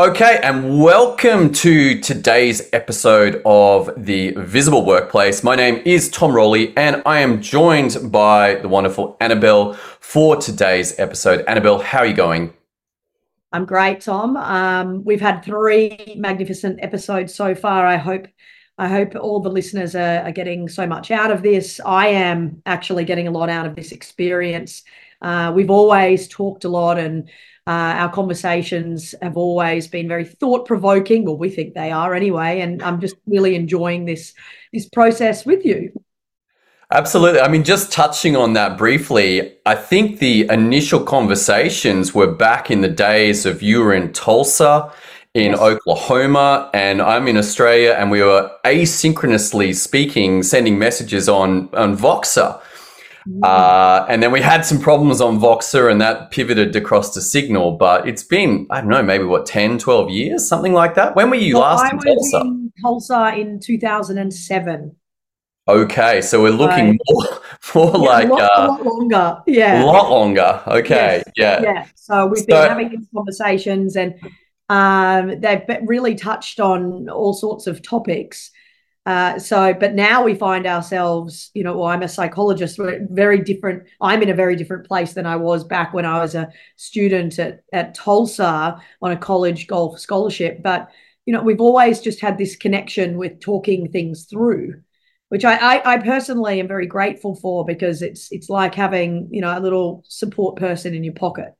Okay, and welcome to today's episode of The Visible Workplace. My name is Tom Rowley, and I am joined by the wonderful Annabel for today's episode. Annabel, how are you going? I'm great, Tom. Um, we've had three magnificent episodes so far. I hope I hope all the listeners are, are, getting so much out of this. I am actually getting a lot out of this experience. Uh, we've always talked a lot and uh, our conversations have always been very thought provoking, or we think they are anyway. And I'm just really enjoying this this process with you. Absolutely. I mean, just touching on that briefly, I think the initial conversations were back in the days of you were in Tulsa, in yes. Oklahoma, and I'm in Australia, and we were asynchronously speaking, sending messages on on Voxer. Uh, and then we had some problems on Voxer and that pivoted across to Signal. But it's been, I don't know, maybe what, 10, 12 years, something like that? When were you well, last I in Tulsa? In Tulsa in 2007. Okay, so we're looking more, more yeah, like a lot, uh, a lot, longer. Yeah, a lot longer. Okay, yes. yeah, yeah. So we've so, been having these conversations, and um, they've really touched on all sorts of topics. Uh, so, but now we find ourselves, you know, well, I'm a psychologist, we're very different. I'm in a very different place than I was back when I was a student at, at Tulsa on a college golf scholarship. But, you know, we've always just had this connection with talking things through, which I, I, I personally am very grateful for because it's it's like having, you know, a little support person in your pocket.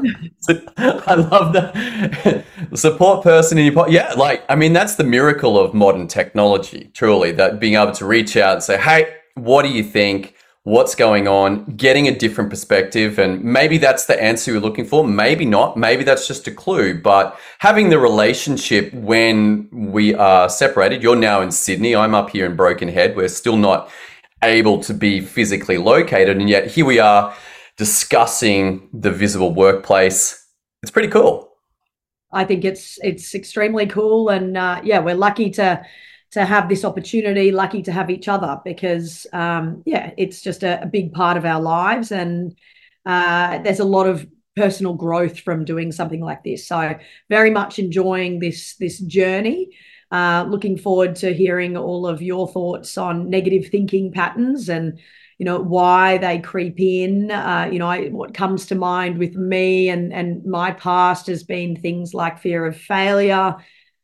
I love that support person in your pocket. Yeah, like I mean, that's the miracle of modern technology. Truly, that being able to reach out and say, "Hey, what do you think? What's going on?" Getting a different perspective, and maybe that's the answer you're looking for. Maybe not. Maybe that's just a clue. But having the relationship when we are separated. You're now in Sydney. I'm up here in Broken Head. We're still not able to be physically located, and yet here we are discussing the visible workplace. It's pretty cool. I think it's it's extremely cool, and uh, yeah, we're lucky to to have this opportunity, lucky to have each other because um, yeah, it's just a, a, big part of our lives, and uh, there's a lot of personal growth from doing something like this. So very much enjoying this this journey. Uh, looking forward to hearing all of your thoughts on negative thinking patterns and you know why they creep in. Uh, you know I, what comes to mind with me and and my past has been things like fear of failure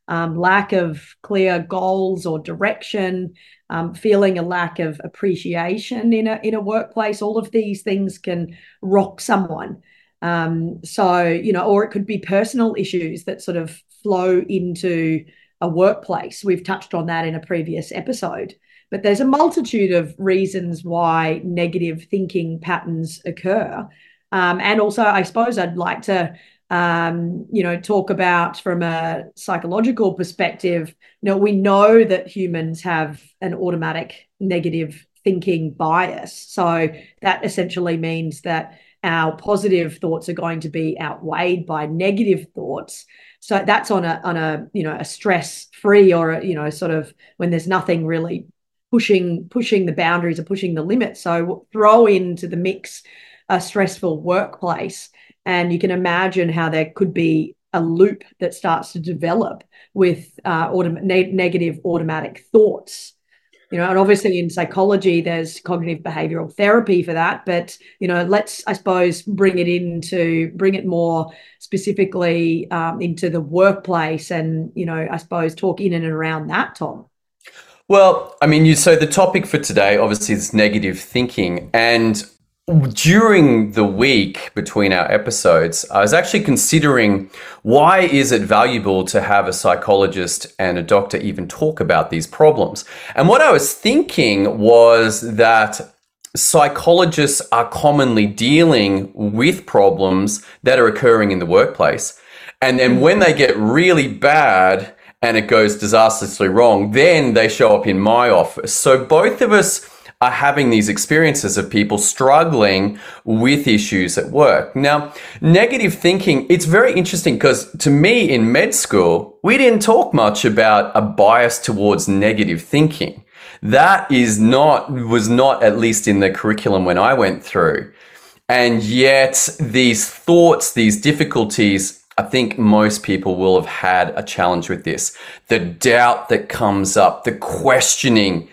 um, lack of clear goals or direction um, feeling a lack of appreciation in a in a workplace. All of these things can rock someone. Um, so you know or it could be personal issues that sort of flow into a workplace. We've touched on that in a previous episode but there's a multitude of reasons why negative thinking patterns occur. Um, and also, I suppose I'd like to, um, you know, talk about from a psychological perspective. You know, we know that humans have an automatic negative thinking bias. So that essentially means that our positive thoughts are going to be outweighed by negative thoughts. So that's on a on a you know a stress free or a, you know sort of when there's nothing really pushing pushing the boundaries or pushing the limits. So throw into the mix a stressful workplace, and you can imagine how there could be a loop that starts to develop with uh, autom- ne- negative automatic thoughts. You know, and obviously in psychology, there's cognitive behavioral therapy for that. But you know, let's I suppose bring it into bring it more specifically um, into the workplace, and you know, I suppose talk in and around that, Tom. Well, I mean, you so the topic for today obviously is negative thinking, and during the week between our episodes, I was actually considering why is it valuable to have a psychologist and a doctor even talk about these problems. And what I was thinking was that psychologists are commonly dealing with problems that are occurring in the workplace. And then when they get really bad, and it goes disastrously wrong, then they show up in my office. So both of us are having these experiences of people struggling with issues at work. Now, negative thinking, it's very interesting because to me in med school, we didn't talk much about a bias towards negative thinking. That is not, was not at least in the curriculum when I went through. And yet these thoughts, these difficulties I think most people will have had a challenge with this. The doubt that comes up, the questioning.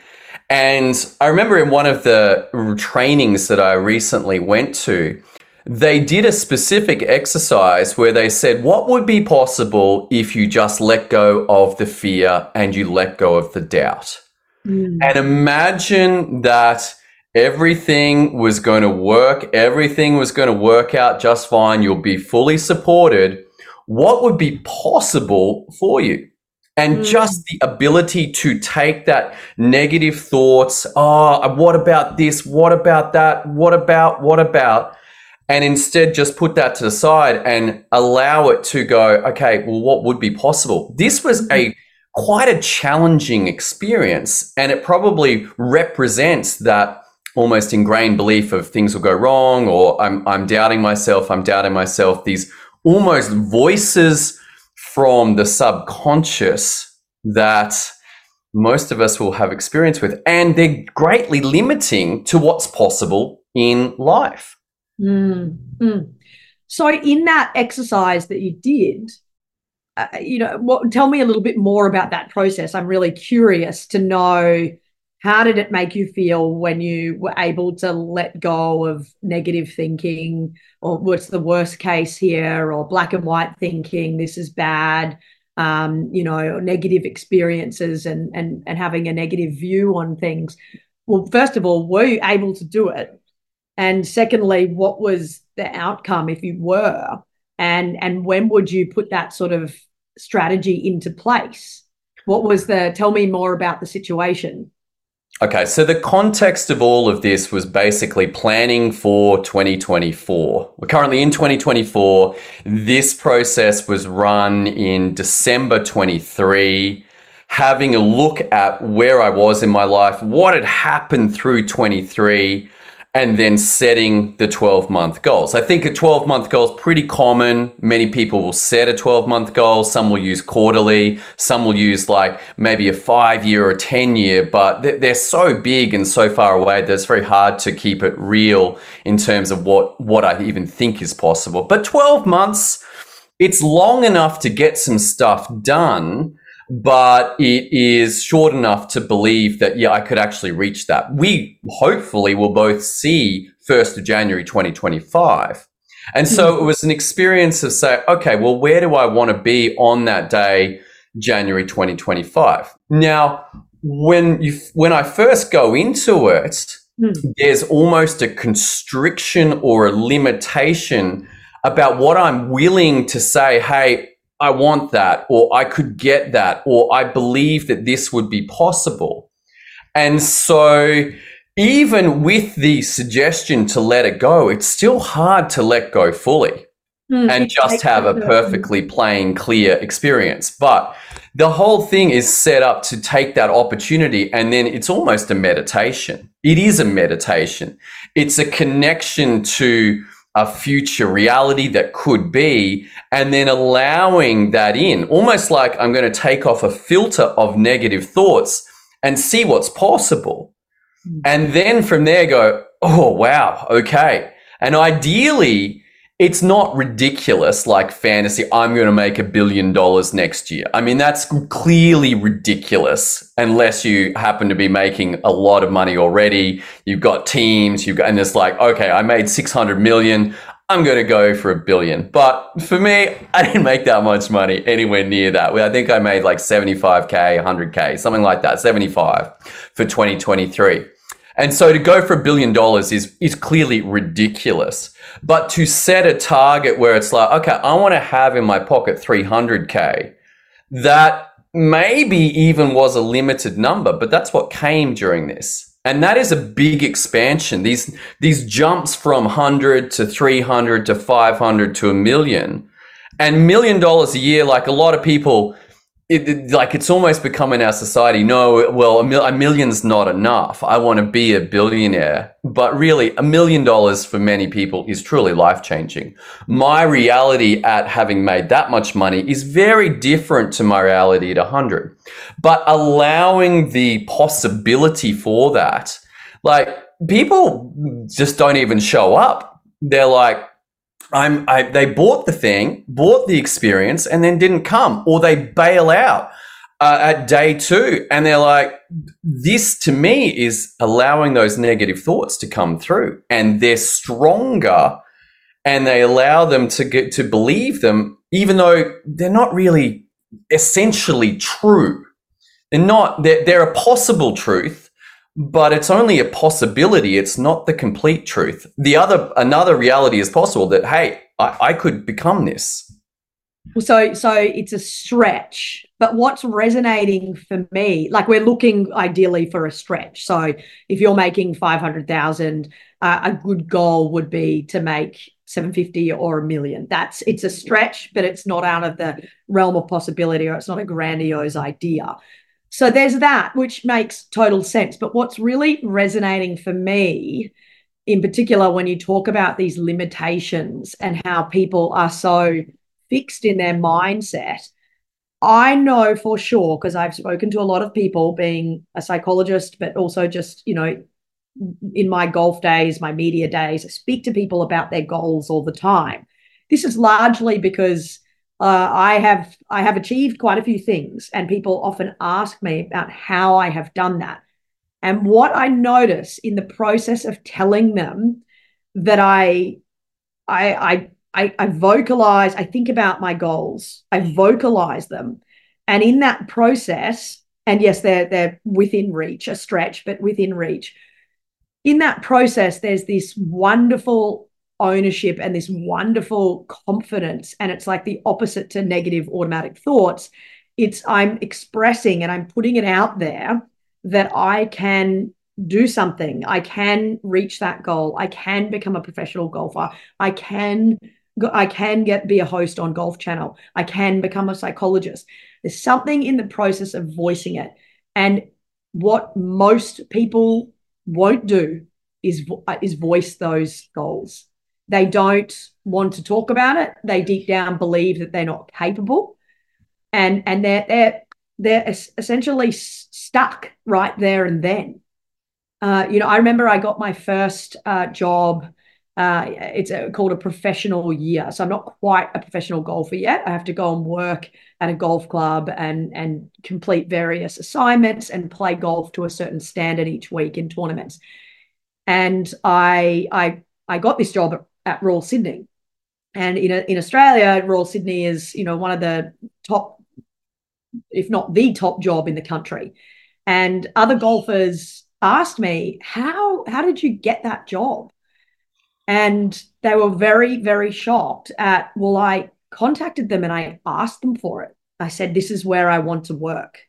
And I remember in one of the trainings that I recently went to, they did a specific exercise where they said, What would be possible if you just let go of the fear and you let go of the doubt? Mm. And imagine that everything was going to work, everything was going to work out just fine, you'll be fully supported. What would be possible for you? And mm. just the ability to take that negative thoughts, oh, what about this? What about that? What about, what about? and instead just put that to the side and allow it to go okay well what would be possible this was a mm-hmm. quite a challenging experience and it probably represents that almost ingrained belief of things will go wrong or I'm, I'm doubting myself i'm doubting myself these almost voices from the subconscious that most of us will have experience with and they're greatly limiting to what's possible in life Mm, mm. So, in that exercise that you did, uh, you know, what, tell me a little bit more about that process. I'm really curious to know how did it make you feel when you were able to let go of negative thinking, or what's the worst case here, or black and white thinking, this is bad, um, you know, negative experiences and and and having a negative view on things. Well, first of all, were you able to do it? And secondly, what was the outcome if you were? And and when would you put that sort of strategy into place? What was the tell me more about the situation? Okay, so the context of all of this was basically planning for 2024. We're currently in 2024. This process was run in December 23, having a look at where I was in my life, what had happened through 23, and then setting the 12 month goals. I think a 12 month goal is pretty common. Many people will set a 12 month goal. Some will use quarterly. Some will use like maybe a five year or 10 year, but they're so big and so far away that it's very hard to keep it real in terms of what, what I even think is possible. But 12 months, it's long enough to get some stuff done but it is short enough to believe that, yeah, I could actually reach that. We hopefully will both see 1st of January 2025. And so hmm. it was an experience of say, okay, well, where do I want to be on that day, January 2025? Now, when you, when I first go into it, mm. there's almost a constriction or a limitation about what I'm willing to say, hey, I want that, or I could get that, or I believe that this would be possible. And so, even with the suggestion to let it go, it's still hard to let go fully mm, and just have a perfectly plain, clear experience. But the whole thing is set up to take that opportunity, and then it's almost a meditation. It is a meditation, it's a connection to a future reality that could be, and then allowing that in, almost like I'm going to take off a filter of negative thoughts and see what's possible. Hmm. And then from there go, oh, wow, okay. And ideally, it's not ridiculous like fantasy. I'm going to make a billion dollars next year. I mean, that's clearly ridiculous unless you happen to be making a lot of money already. You've got teams, you've got, and it's like, okay, I made 600 million. I'm going to go for a billion. But for me, I didn't make that much money anywhere near that. I think I made like 75K, 100K, something like that, 75 for 2023. And so to go for a billion dollars is, is clearly ridiculous. But to set a target where it's like, okay, I want to have in my pocket 300K, that maybe even was a limited number, but that's what came during this. And that is a big expansion. These, these jumps from 100 to 300 to 500 to a million. And million dollars a year, like a lot of people, it, like it's almost become in our society. No well a, mil- a million's not enough. I want to be a billionaire. But really a million dollars for many people is truly life changing my reality at having made that much money is very different to my reality at 100 but allowing the possibility for that like people just don't even show up. They're like I'm I, they bought the thing, bought the experience, and then didn't come, or they bail out uh, at day two, and they're like, "This to me is allowing those negative thoughts to come through, and they're stronger, and they allow them to get to believe them, even though they're not really essentially true. They're not. They're, they're a possible truth." But it's only a possibility. It's not the complete truth. The other, another reality is possible that, hey, I, I could become this. So, so it's a stretch. But what's resonating for me, like we're looking ideally for a stretch. So, if you're making five hundred thousand, uh, a good goal would be to make 750 or a million. That's it's a stretch, but it's not out of the realm of possibility, or it's not a grandiose idea. So there's that, which makes total sense. But what's really resonating for me, in particular, when you talk about these limitations and how people are so fixed in their mindset, I know for sure, because I've spoken to a lot of people being a psychologist, but also just, you know, in my golf days, my media days, I speak to people about their goals all the time. This is largely because uh, I have I have achieved quite a few things, and people often ask me about how I have done that. And what I notice in the process of telling them that I I I I, I vocalize, I think about my goals, I vocalize them, and in that process, and yes, they're they're within reach, a stretch, but within reach. In that process, there's this wonderful ownership and this wonderful confidence. And it's like the opposite to negative automatic thoughts. It's I'm expressing and I'm putting it out there that I can do something. I can reach that goal. I can become a professional golfer. I can I can get be a host on Golf Channel. I can become a psychologist. There's something in the process of voicing it. And what most people won't do is is voice those goals. They don't want to talk about it. They deep down believe that they're not capable, and and they're they're they're essentially stuck right there and then. Uh, you know, I remember I got my first uh, job. Uh, it's a, called a professional year, so I'm not quite a professional golfer yet. I have to go and work at a golf club and and complete various assignments and play golf to a certain standard each week in tournaments. And I I I got this job at Royal Sydney. And in, in Australia, Royal Sydney is, you know, one of the top, if not the top job in the country. And other golfers asked me, how, how did you get that job? And they were very, very shocked at, well, I contacted them and I asked them for it. I said, this is where I want to work.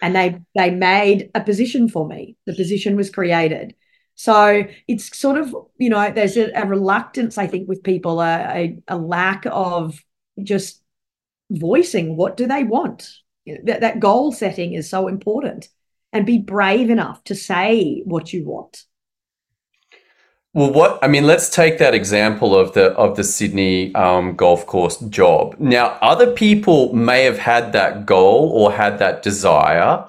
And they they made a position for me. The position was created. So it's sort of, you know, there's a, a reluctance, I think, with people, a, a, lack of just voicing what do they want. That, that goal setting is so important and be brave enough to say what you want. Well, what I mean, let's take that example of the of the Sydney um, golf course job. Now, other people may have had that goal or had that desire,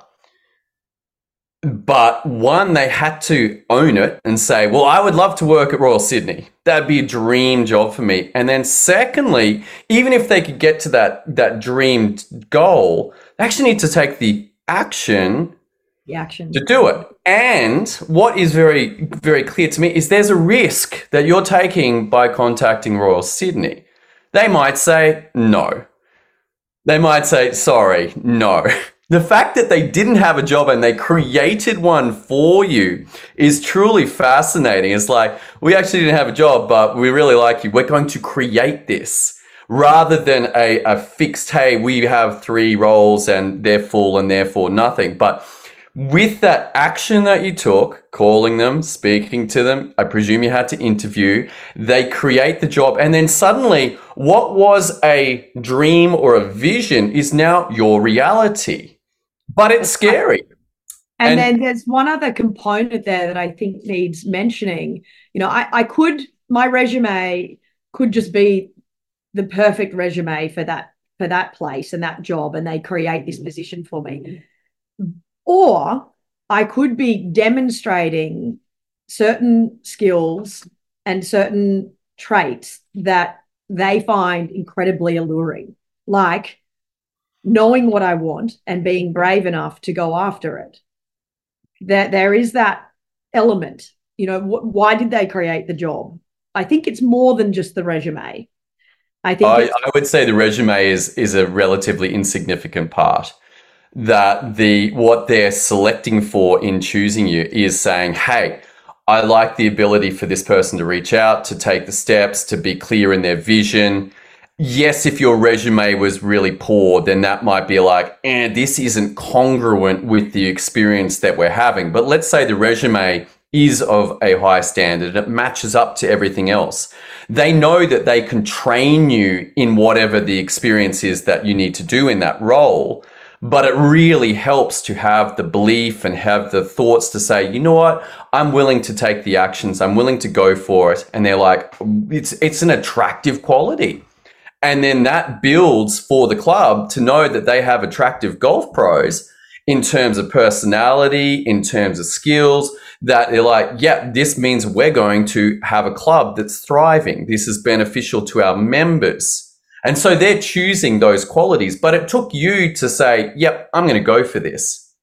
but one, they had to own it and say, well, I would love to work at Royal Sydney. That'd be a dream job for me. And then secondly, even if they could get to that, that dreamed goal, they actually need to take the action the action to do it. And what is very, very clear to me is there's a risk that you're taking by contacting Royal Sydney. They might say no. They might say, sorry, no. The fact that they didn't have a job and they created one for you is truly fascinating. It's like, we actually didn't have a job, but we really like you. We're going to create this rather than a, a fixed, hey, we have three roles and they're full and therefore nothing. But with that action that you took, calling them, speaking to them, I presume you had to interview, they create the job. And then suddenly, what was a dream or a vision is now your reality but it's scary. And, and, then there's one other component there that I think needs mentioning. You know, I, I could my resume could just be the perfect resume for that for that place and that job, and they create this position for me. Or I could be demonstrating certain skills and certain traits that they find incredibly alluring, like knowing what I want and being brave enough to go after it. That there is that element. You know, wh- why did they create the job? I think it's more than just the resume. I think I, I would say the resume is is a relatively insignificant part. That the what they're selecting for in choosing you is saying, "Hey, I like the ability for this person to reach out, to take the steps, to be clear in their vision." Yes, if your resume was really poor, then that might be like, eh, this isn't congruent with the experience that we're having. But let's say the resume is of a high standard. It matches up to everything else. They know that they can train you in whatever the experience is that you need to do in that role. But it really helps to have the belief and have the thoughts to say, you know what, I'm willing to take the actions. I'm willing to go for it. And they're like, it's, it's an attractive quality. And then that builds for the club to know that they have attractive golf pros in terms of personality, in terms of skills, that they're like, yeah, this means we're going to have a club that's thriving. This is beneficial to our members. And so they're choosing those qualities, but it took you to say, yep, I'm going to go for this.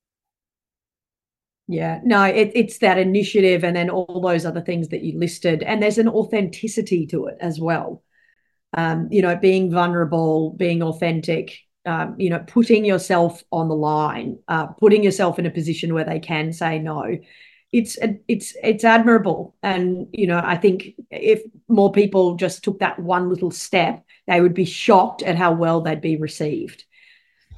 Yeah, no, it, it's that initiative and then all those other things that you listed. And there's an authenticity to it as well. Um, you know, being vulnerable, being authentic, um, you know, putting yourself on the line, uh, putting yourself in a position where they can say no. It's it's it's admirable. And you know i think if more people just took that one little step they would be shocked at how well they'd be received.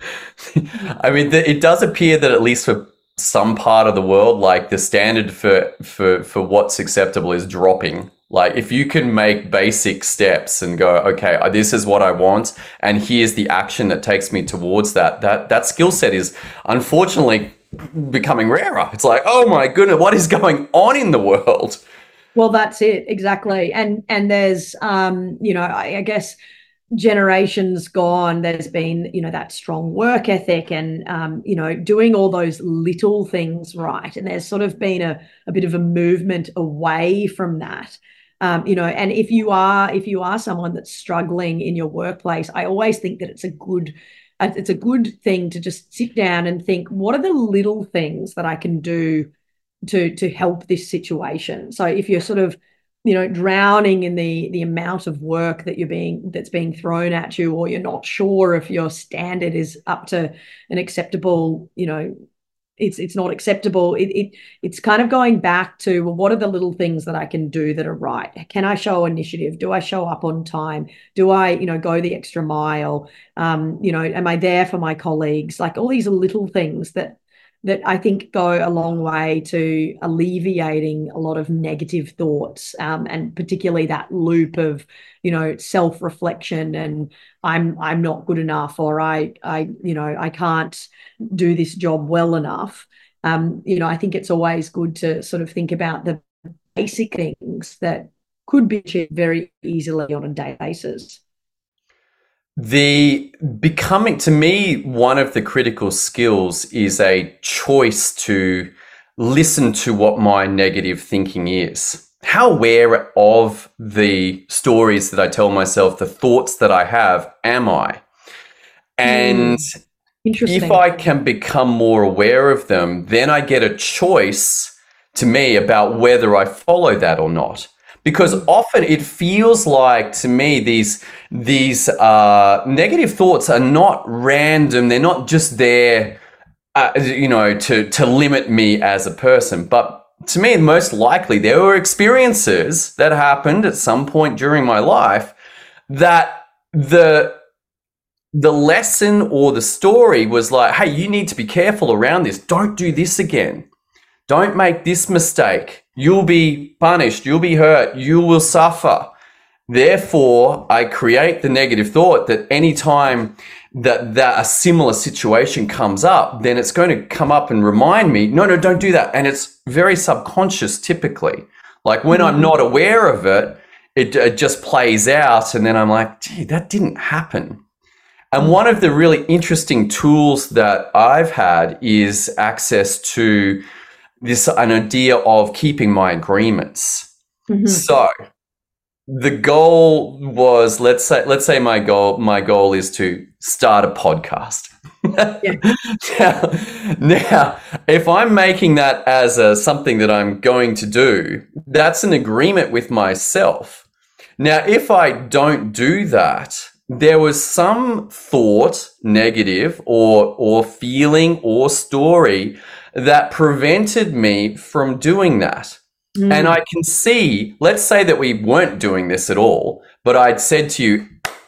I mean it does appear that at least for some part of the world like the standard for for for what's acceptable is dropping like if you can make basic steps and go okay this is what i want and here's the action that takes me towards that that that skill set is unfortunately becoming rarer. It's like, oh my goodness, what is going on in the world? Well, that's it exactly, and and there's um, you know, I, I guess generations gone there's been you know that strong work ethic and um, you know doing all those little things right and there's sort of been a, a bit of a movement away from that um, you know and if you are if you are someone that's struggling in your workplace i always think that it's a good it's a good thing to just sit down and think what are the little things that i can do to to help this situation? So if you're sort of you know drowning in the the amount of work that you're being that's being thrown at you or you're not sure if your standard is up to an acceptable you know it's it's not acceptable. It, it it's kind of going back to well, what are the little things that I can do that are right? Can I show initiative? Do I show up on time? Do I you know go the extra mile? Um, you know, am I there for my colleagues? Like all these little things that that I think go a long way to alleviating a lot of negative thoughts, um, and particularly that loop of, you know, self-reflection and I'm I'm not good enough, or I I you know I can't do this job well enough. Um, you know, I think it's always good to sort of think about the basic things that could be achieved very easily on a day basis. The becoming, to me, one of the critical skills is a choice to listen to what my negative thinking is. How aware of the stories that I tell myself, the thoughts that I have, am I? And mm. if I can become more aware of them, then I get a choice to me about whether I follow that or not because often it feels like to me these these uh, negative thoughts are not random. They're not just there uh, you know to to limit me as a person. But to me most likely there were experiences that happened at some point during my life that the the lesson or the story was like hey you need to be careful around this. Don't do this again. Don't make this mistake. You'll be punished. You'll be hurt. You will suffer. Therefore, I create the negative thought that anytime that, that a similar situation comes up, then it's going to come up and remind me, no, no, don't do that. And it's very subconscious typically. Like when mm-hmm. I'm not aware of it, it, it just plays out. And then I'm like, gee, that didn't happen. And one of the really interesting tools that I've had is access to this an idea of keeping my agreements. Mm-hmm. So the goal was let's say let's say my goal my goal is to start a podcast. now, now, if I'm making that as a, something that I'm going to do, that's an agreement with myself. Now, if I don't do that, there was some thought, negative or or feeling or story that prevented me from doing that. Mm. And I can see, let's say that we weren't doing this at all, but I'd said to you,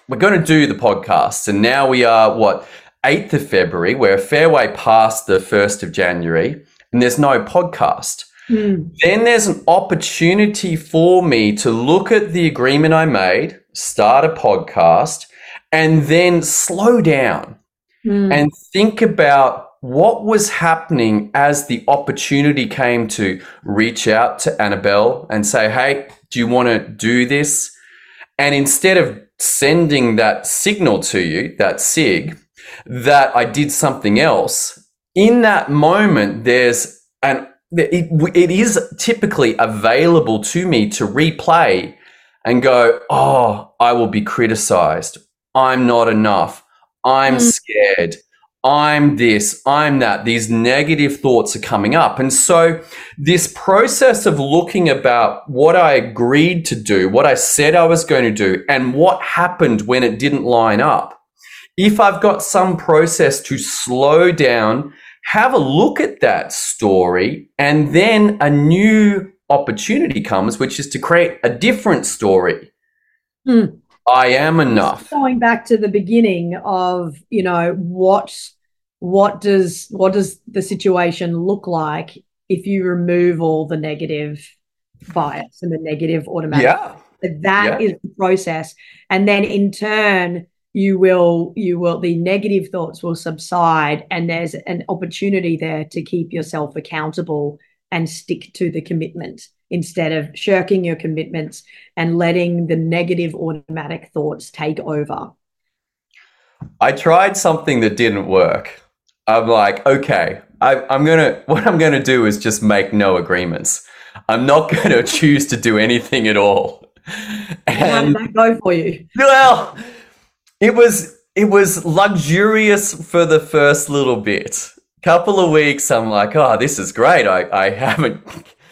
we're going to do the podcast. And now we are, what, 8th of February, we're a fair way past the 1st of January, and there's no podcast. Mm. Then there's an opportunity for me to look at the agreement I made, start a podcast, and then slow down mm. and think about what was happening as the opportunity came to reach out to Annabel and say, Hey, do you want to do this? And instead of sending that signal to you, that SIG, that I did something else, in that moment, there's an it, it is typically available to me to replay and go, Oh, I will be criticized. I'm not enough. I'm mm. scared. I'm this, I'm that. These negative thoughts are coming up. And so, this process of looking about what I agreed to do, what I said I was going to do, and what happened when it didn't line up. If I've got some process to slow down, have a look at that story, and then a new opportunity comes, which is to create a different story. Hmm. I am enough. Going back to the beginning of, you know, what what does what does the situation look like if you remove all the negative bias and the negative automatic? Yeah. That yeah. is the process. And then in turn, you will you will the negative thoughts will subside and there's an opportunity there to keep yourself accountable and stick to the commitment instead of shirking your commitments and letting the negative automatic thoughts take over. I tried something that didn't work. I'm like, okay, I, am gonna. What I'm gonna do is just make no agreements. I'm not gonna choose to do anything at all. And, How did that go for you? Well, it was it was luxurious for the first little bit. Couple of weeks, I'm like, oh, this is great. I, I haven't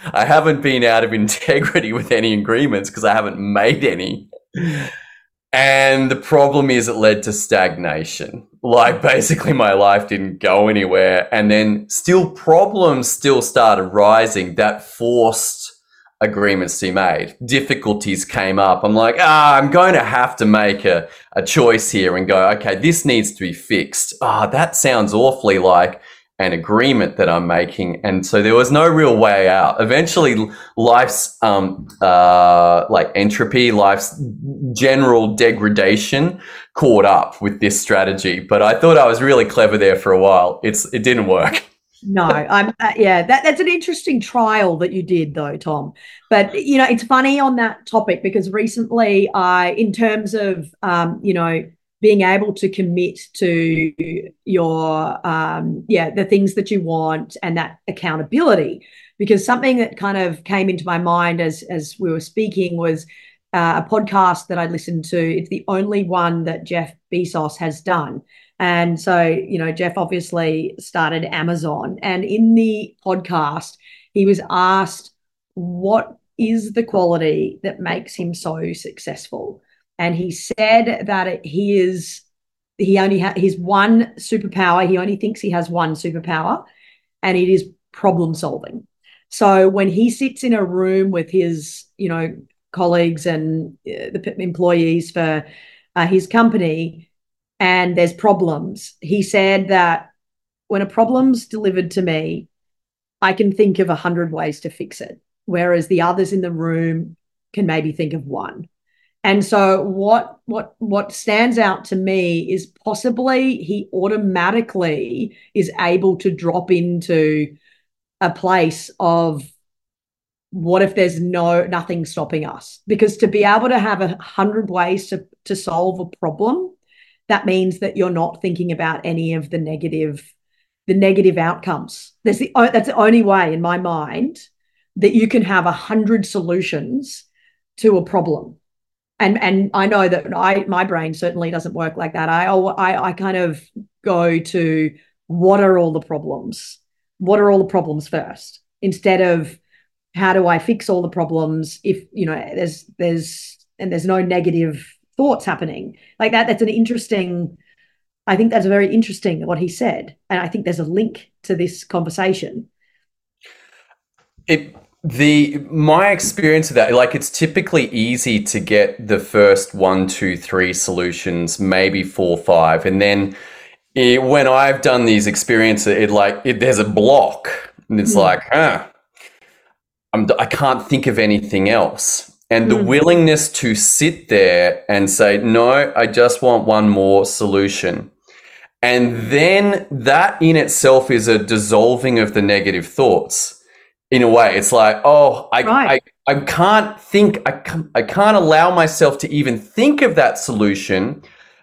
I haven't been out of integrity with any agreements because I haven't made any. And the problem is, it led to stagnation. Like, basically, my life didn't go anywhere. And then, still, problems still started rising that forced agreements to be made. Difficulties came up. I'm like, ah, I'm going to have to make a, a choice here and go, okay, this needs to be fixed. Ah, oh, that sounds awfully like an agreement that I'm making, and so there was no real way out. Eventually, life's um, uh, like entropy, life's general degradation caught up with this strategy. But I thought I was really clever there for a while. It's it didn't work. no, I'm uh, yeah. That that's an interesting trial that you did though, Tom. But you know, it's funny on that topic because recently, I, in terms of um, you know being able to commit to your um, yeah the things that you want and that accountability because something that kind of came into my mind as as we were speaking was uh, a podcast that I listened to. It's the only one that Jeff Bezos has done. And so, you know, Jeff obviously started Amazon. And in the podcast, he was asked, What is the quality that makes him so successful? And he said that he is he only has his one superpower. He only thinks he has one superpower, and it is problem solving. So when he sits in a room with his, you know, colleagues and uh, the employees for uh, his company, and there's problems, he said that when a problem's delivered to me, I can think of a hundred ways to fix it, whereas the others in the room can maybe think of one. And so what what what stands out to me is possibly he automatically is able to drop into a place of what if there's no nothing stopping us? Because to be able to have a hundred ways to to solve a problem that means that you're not thinking about any of the negative the negative outcomes. There's the that's the only way in my mind that you can have a hundred solutions to a problem and and I know that I my brain certainly doesn't work like that. I I I kind of go to what are all the problems? What are all the problems first instead of how do I fix all the problems if you know there's there's and there's no negative thoughts happening like that that's an interesting I think that's very interesting what he said and I think there's a link to this conversation it the my experience of that like it's typically easy to get the first one two three solutions maybe four five and then it, when I've done these experiences it like it, there's a block and it's mm. like huh I'm, I can't think of anything else and the mm. willingness to sit there and say no I just want one more solution and then that in itself is a dissolving of the negative thoughts in a way. It's like, oh, I, right. I, I can't think, I can't, I can't allow myself to even think of that solution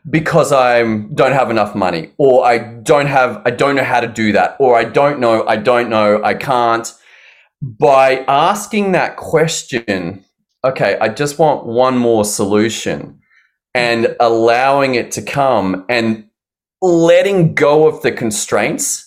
because I don't have enough money or I don't have, I don't know how to do that or I don't know, I don't know, I can't. By asking that question, okay, I just want one more solution and allowing it to come and letting go of the constraints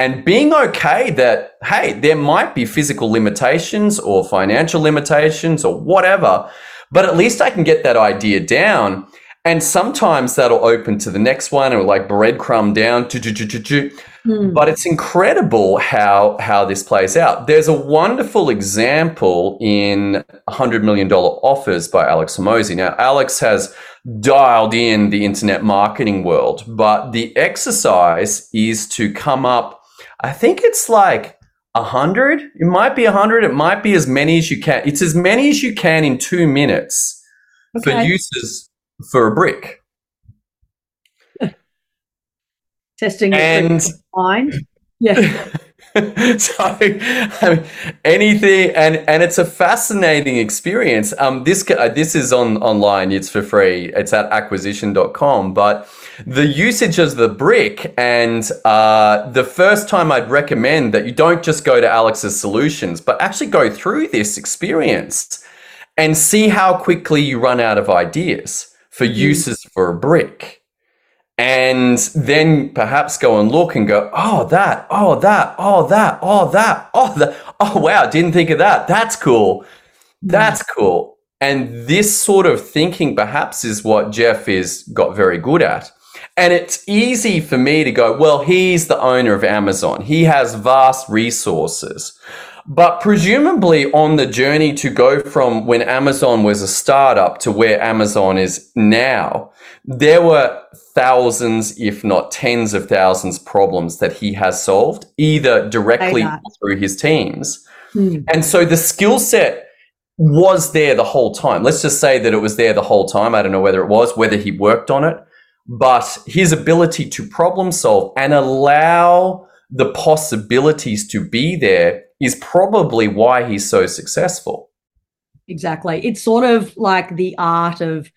and being okay that, hey, there might be physical limitations or financial limitations or whatever, but at least I can get that idea down. And sometimes that'll open to the next one or like breadcrumb down. Mm. But it's incredible how how this plays out. There's a wonderful example in $100 million offers by Alex Hormozi. Now, Alex has dialed in the internet marketing world, but the exercise is to come up I think it's like a hundred. It might be a hundred. It might be as many as you can. It's as many as you can in two minutes okay. for uses for a brick. Testing and mind. Yeah. so I mean, anything and and it's a fascinating experience um this uh, this is on online it's for free it's at acquisition.com but the usage of the brick and uh, the first time i'd recommend that you don't just go to alex's solutions but actually go through this experience and see how quickly you run out of ideas for mm. uses for a brick and then perhaps go and look and go, oh, that, oh, that, oh, that, oh, that, oh, that, oh, wow, didn't think of that. That's cool. That's cool. And this sort of thinking perhaps is what Jeff is got very good at. And it's easy for me to go, well, he's the owner of Amazon. He has vast resources. But presumably on the journey to go from when Amazon was a startup to where Amazon is now, there were thousands, if not tens of thousands, problems that he has solved, either directly through his teams. Hmm. And so the skill set was there the whole time. Let's just say that it was there the whole time. I don't know whether it was, whether he worked on it, but his ability to problem solve and allow the possibilities to be there is probably why he's so successful. Exactly. It's sort of like the art of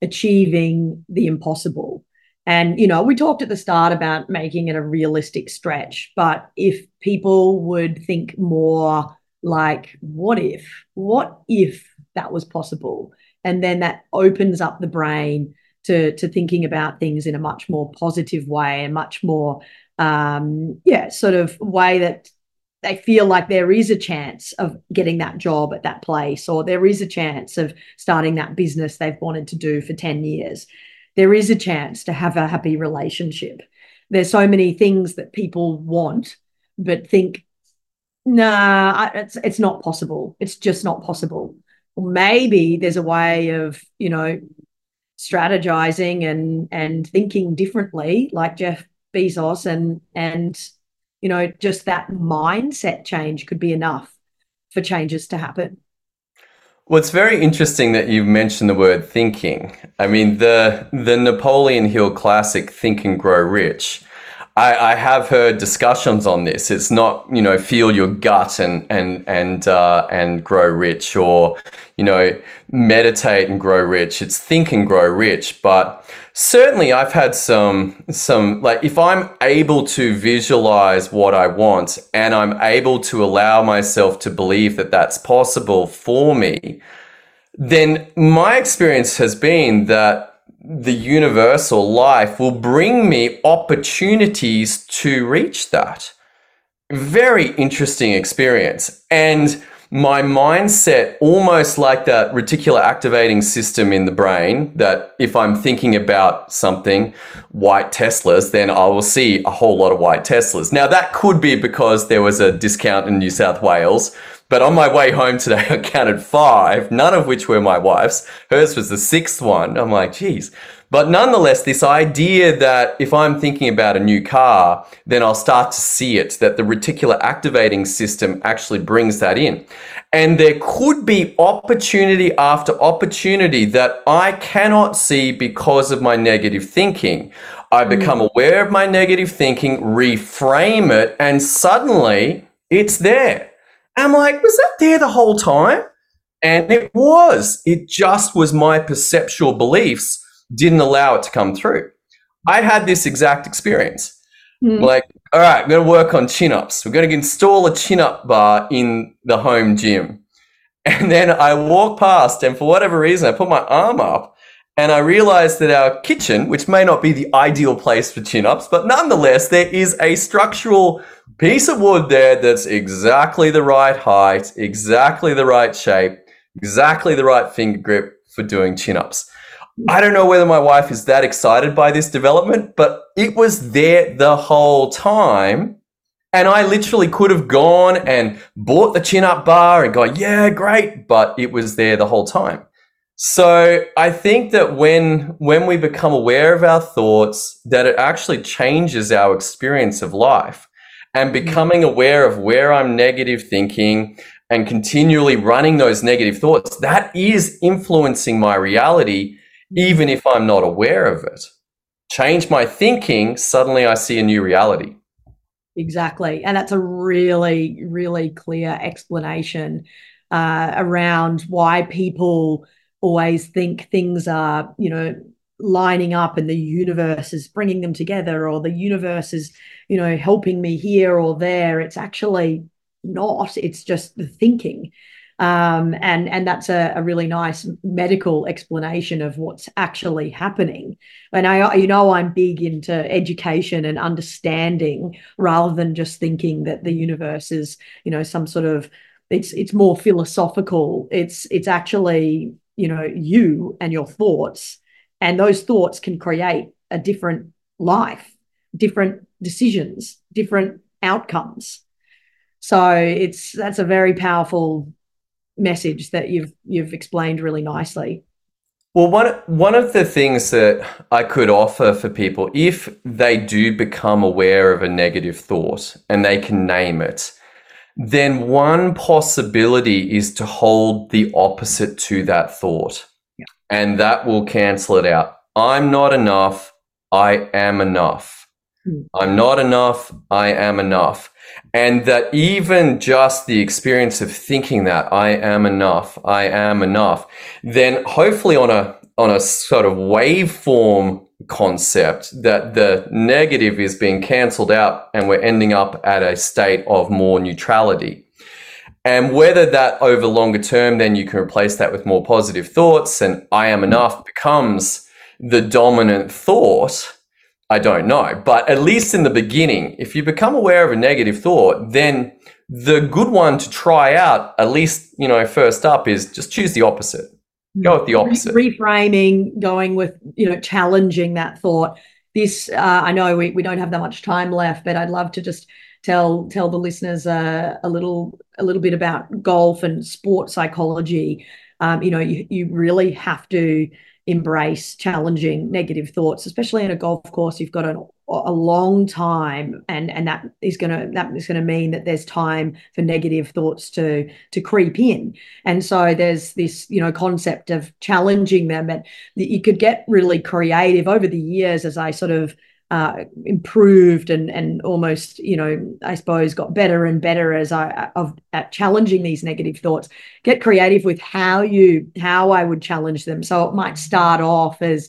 achieving the impossible. And, you know, we talked at the start about making it a realistic stretch, but if people would think more like, what if? What if that was possible? And then that opens up the brain to, to thinking about things in a much more positive way and much more, um, yeah, sort of way that they feel like there is a chance of getting that job at that place, or there is a chance of starting that business they've wanted to do for 10 years. There is a chance to have a happy relationship. There's so many things that people want, but think, nah, it's, it's not possible. It's just not possible. Or maybe there's a way of, you know, strategizing and and thinking differently, like Jeff Bezos and and you know, just that mindset change could be enough for changes to happen. Well, it's very interesting that you mentioned the word thinking. I mean, the the Napoleon Hill classic "Think and Grow Rich." I, I have heard discussions on this. It's not, you know, feel your gut and and and uh, and grow rich, or you know, meditate and grow rich. It's think and grow rich. But certainly, I've had some some like if I'm able to visualize what I want and I'm able to allow myself to believe that that's possible for me, then my experience has been that the universal life will bring me opportunities to reach that. Very interesting experience. And my mindset almost like that reticular activating system in the brain that if I'm thinking about something, white Teslas, then I will see a whole lot of white Teslas. Now, that could be because there was a discount in New South Wales. But on my way home today, I counted five, none of which were my wife's. Hers was the sixth one. I'm like, geez, but nonetheless, this idea that if I'm thinking about a new car, then I'll start to see it, that the reticular activating system actually brings that in. And there could be opportunity after opportunity that I cannot see because of my negative thinking. I hmm. become aware of my negative thinking, reframe it, and suddenly it's there. I'm like, was that there the whole time? And it was. It just was my perceptual beliefs didn't allow it to come through. I had this exact experience. Mm. Like, all right, we're going to work on chin ups. We're going to install a chin up bar in the home gym. And then I walk past, and for whatever reason, I put my arm up and I realized that our kitchen, which may not be the ideal place for chin ups, but nonetheless, there is a structural piece of wood there that's exactly the right height, exactly the right shape, exactly the right finger grip for doing chin ups. I don't know whether my wife is that excited by this development, but it was there the whole time. And I literally could have gone and bought the chin up bar and gone, yeah, great. But it was there the whole time. So I think that when when we become aware of our thoughts, that it actually changes our experience of life. And mm-hmm. becoming aware of where I'm negative thinking and continually running those negative thoughts, that is influencing my reality even if I'm not aware of it. Change my thinking, suddenly I see a new reality. Exactly. And that's a really, really clear explanation uh, around why people always think things are, you know, lining up and the universe is bringing them together or the universe is, you know, helping me here or there. It's actually not, it's just the thinking. Um, and and that's a, a, really nice medical explanation of what's actually happening. And I, you know, I'm big into education and understanding rather than just thinking that the universe is, you know, some sort of it's it's more philosophical. It's it's actually you know you and your thoughts, and those thoughts can create a different life, different decisions, different outcomes. So it's that's a very powerful message that you've you've explained really nicely. Well, one one of the things that I could offer for people, if they do become aware of a negative thought and they can name it, then one possibility is to hold the opposite to that thought, yeah. and that will cancel it out. I'm not enough. I am enough. Hmm. I'm not enough. I am enough. And that even just the experience of thinking that I am enough, I am enough, then hopefully on a on a sort of waveform concept that the negative is being cancelled out and we're ending up at a state of more neutrality. And whether that over longer term, then you can replace that with more positive thoughts and I am enough becomes the dominant thought I don't know. But at least in the beginning, if you become aware of a negative thought, then the good one to try out, at least, you know, first up is just choose the opposite. Go with the opposite. Reframing, going with, you know, challenging that thought. This, uh, I know we, we don't have that much time left, but I'd love to just tell tell the listeners uh, a little a little bit about golf and sport psychology. Um, you know, you, you really have to embrace challenging negative thoughts, especially in a golf course. You've got a, a long time, and and that is going to that is going to mean that there's time for negative thoughts to to creep in. And so there's this you know concept of challenging them, and you could get really creative over the years as I sort of uh, improved and and almost you know I suppose got better and better as I of at challenging these negative thoughts. Get creative with how you how I would challenge them. So it might start off as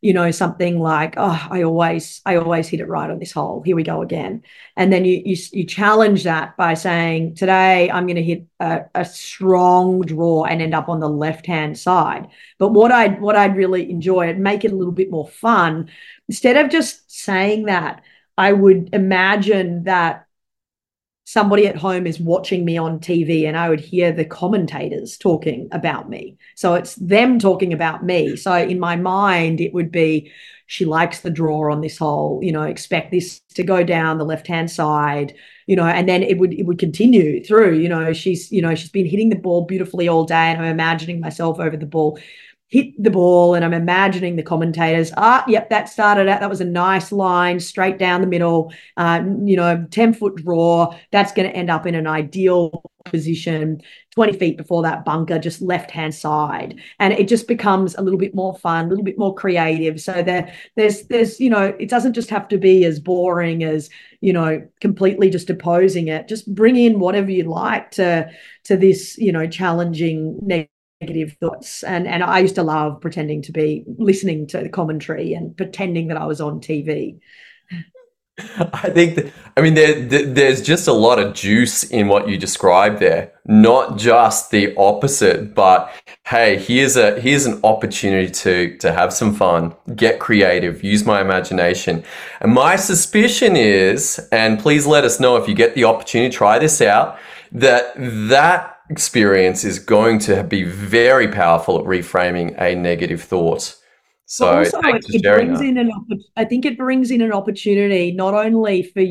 you know something like oh i always i always hit it right on this hole. Here we go again. And then you you, you challenge that by saying today i'm going to hit a, a, strong draw and end up on the left hand side. But what i what i'd really enjoy and make it a little bit more fun. Instead of just saying that i would imagine that somebody at home is watching me on TV and I would hear the commentators talking about me. So it's them talking about me. So in my mind, it would be she likes the draw on this hole, you know, expect this to go down the left hand side, you know, and then it would it would continue through, you know, she's, you know, she's been hitting the ball beautifully all day and I'm imagining myself over the ball hit the ball and I'm imagining the commentators, ah, yep, that started out. That was a nice line straight down the middle, uh, you know, 10 foot draw. That's going to end up in an ideal position 20 feet before that bunker, just left hand side. And it just becomes a little bit more fun, a little bit more creative. So there, there's, there's, you know, it doesn't just have to be as boring as, you know, completely just opposing it. Just bring in whatever you like to, to this, you know, challenging negative thoughts and and I used to love pretending to be listening to the commentary and pretending that I was on TV. I think that, I mean there, there's just a lot of juice in what you described there. Not just the opposite, but hey, here's a here's an opportunity to to have some fun, get creative, use my imagination. And my suspicion is, and please let us know if you get the opportunity, to try this out, that that experience is going to be very powerful at reframing a negative thought. So also, it, it brings that. in an I think it brings in an opportunity not only for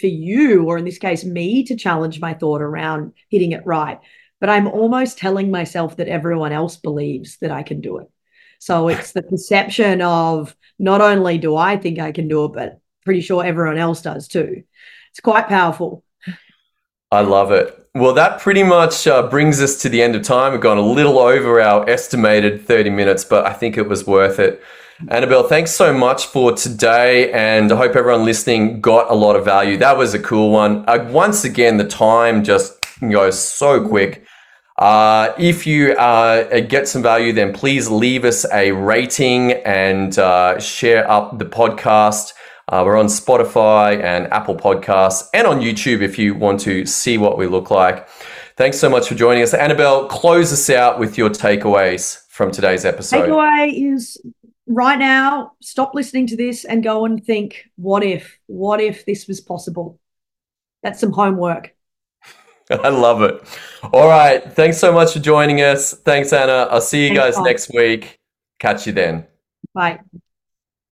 for you or in this case me to challenge my thought around hitting it right, but I'm almost telling myself that everyone else believes that I can do it. So it's the perception of not only do I think I can do it, but pretty sure everyone else does too. It's quite powerful. I love it. Well, that pretty much uh, brings us to the end of time. We've gone a little over our estimated 30 minutes, but I think it was worth it. Annabel, thanks so much for today, and I hope everyone listening got a lot of value. That was a cool one. Uh, once again, the time just goes so quick. Uh, if you uh, get some value, then please leave us a rating and uh, share up the podcast. Uh, we're on Spotify and Apple Podcasts and on YouTube if you want to see what we look like. Thanks so much for joining us. Annabel, close us out with your takeaways from today's episode. Takeaway is right now, stop listening to this and go and think, what if? What if this was possible? That's some homework. I love it. All right. Thanks so much for joining us. Thanks, Anna. I'll see you Thanks, guys next week. Catch you then. Bye.